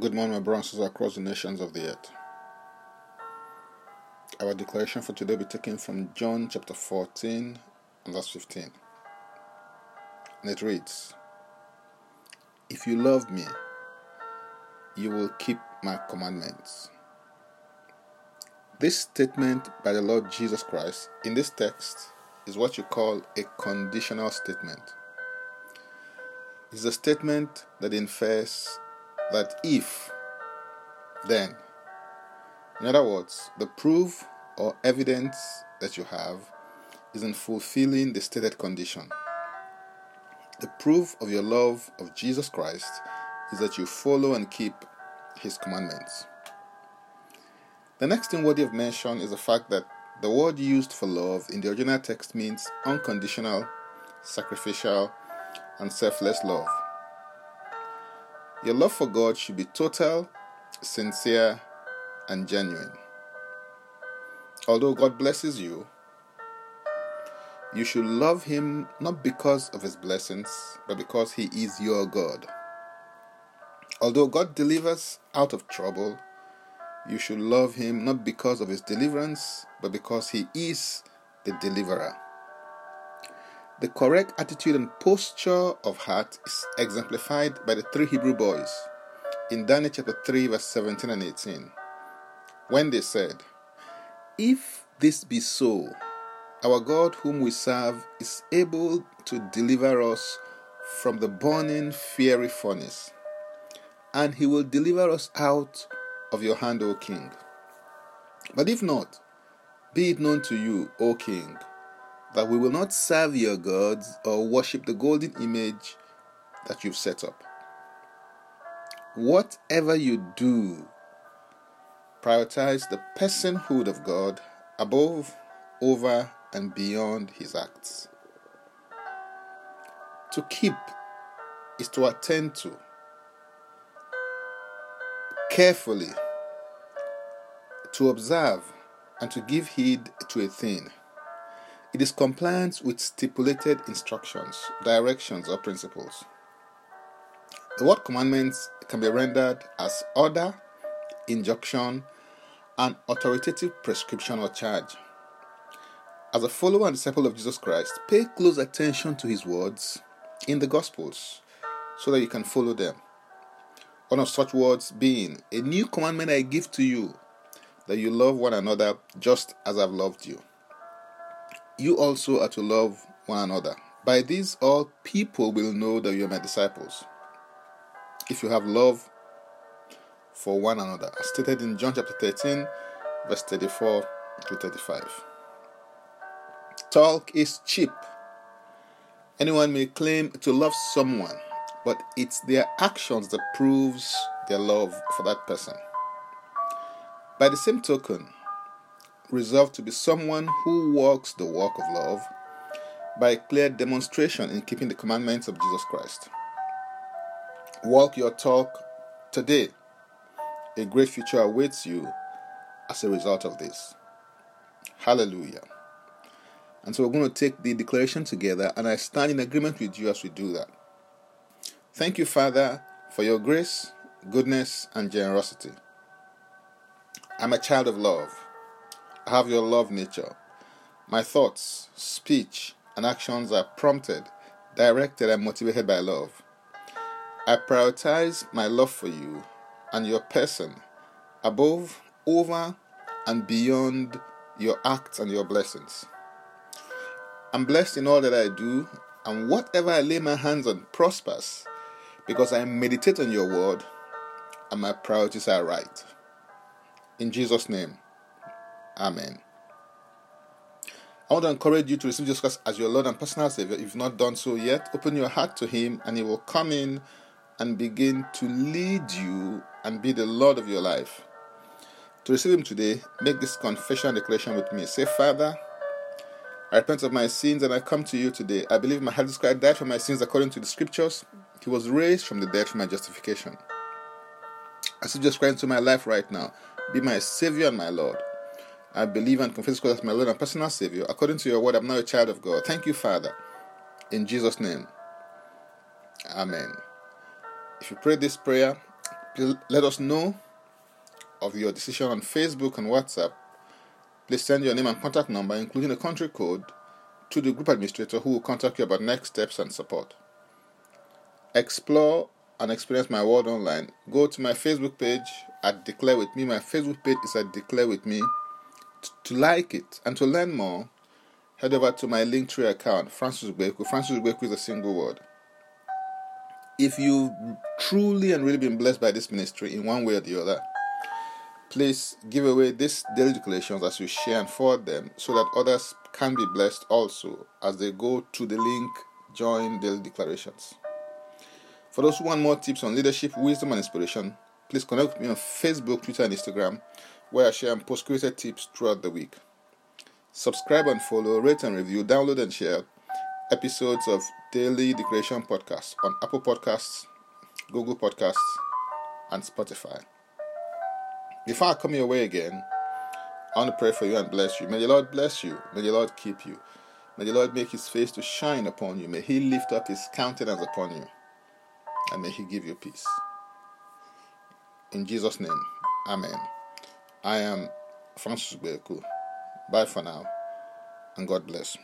Good morning, my brothers across the nations of the earth. Our declaration for today will be taken from John chapter 14 and verse 15. And it reads If you love me, you will keep my commandments. This statement by the Lord Jesus Christ in this text is what you call a conditional statement. It's a statement that infers that if, then. In other words, the proof or evidence that you have is in fulfilling the stated condition. The proof of your love of Jesus Christ is that you follow and keep his commandments. The next thing worthy of mention is the fact that the word used for love in the original text means unconditional, sacrificial, and selfless love. Your love for God should be total, sincere, and genuine. Although God blesses you, you should love Him not because of His blessings, but because He is your God. Although God delivers out of trouble, you should love Him not because of His deliverance, but because He is the deliverer. The correct attitude and posture of heart is exemplified by the three Hebrew boys in Daniel chapter 3, verse 17 and 18, when they said, If this be so, our God whom we serve is able to deliver us from the burning fiery furnace, and he will deliver us out of your hand, O king. But if not, be it known to you, O king, that we will not serve your gods or worship the golden image that you've set up. Whatever you do, prioritize the personhood of God above, over, and beyond his acts. To keep is to attend to carefully, to observe, and to give heed to a thing. It is compliance with stipulated instructions, directions, or principles. The word commandments can be rendered as order, injunction, and authoritative prescription or charge. As a follower and disciple of Jesus Christ, pay close attention to his words in the Gospels so that you can follow them. One of such words being, A new commandment I give to you, that you love one another just as I've loved you you also are to love one another. By this, all people will know that you are my disciples. If you have love for one another, as stated in John chapter 13, verse 34 to 35. Talk is cheap. Anyone may claim to love someone, but it's their actions that proves their love for that person. By the same token, resolved to be someone who walks the walk of love by clear demonstration in keeping the commandments of Jesus Christ. Walk your talk today. A great future awaits you as a result of this. Hallelujah. And so we're going to take the declaration together, and I stand in agreement with you as we do that. Thank you, Father, for your grace, goodness, and generosity. I'm a child of love have your love nature. My thoughts, speech, and actions are prompted, directed, and motivated by love. I prioritize my love for you and your person above, over, and beyond your acts and your blessings. I'm blessed in all that I do, and whatever I lay my hands on prospers because I meditate on your word and my priorities are right. In Jesus' name. Amen. I want to encourage you to receive Jesus Christ as your Lord and personal Savior. If you've not done so yet, open your heart to Him and He will come in and begin to lead you and be the Lord of your life. To receive Him today, make this confession and declaration with me. Say, Father, I repent of my sins and I come to you today. I believe my heart is Christ died for my sins according to the scriptures. He was raised from the dead for my justification. I see Jesus Christ into my life right now. Be my Savior and my Lord. I believe and confess Christ as my Lord and personal Savior. According to your word, I'm now a child of God. Thank you, Father. In Jesus' name. Amen. If you pray this prayer, let us know of your decision on Facebook and WhatsApp. Please send your name and contact number, including the country code, to the group administrator who will contact you about next steps and support. Explore and experience my world online. Go to my Facebook page at Declare With Me. My Facebook page is at Declare With Me. To like it and to learn more, head over to my Linktree account, Francis Ubeku. Francis Ubeku is a single word. If you've truly and really been blessed by this ministry in one way or the other, please give away these daily declarations as you share and forward them so that others can be blessed also as they go to the link join daily declarations. For those who want more tips on leadership, wisdom, and inspiration, please connect with me on Facebook, Twitter, and Instagram, where I share and post created tips throughout the week. Subscribe and follow, rate and review, download and share episodes of Daily Declaration Podcast on Apple Podcasts, Google Podcasts, and Spotify. Before I come your way again, I want to pray for you and bless you. May the Lord bless you. May the Lord keep you. May the Lord make his face to shine upon you. May he lift up his countenance upon you. And may he give you peace. In Jesus' name, Amen. I am Francis Beku. Bye for now, and God bless.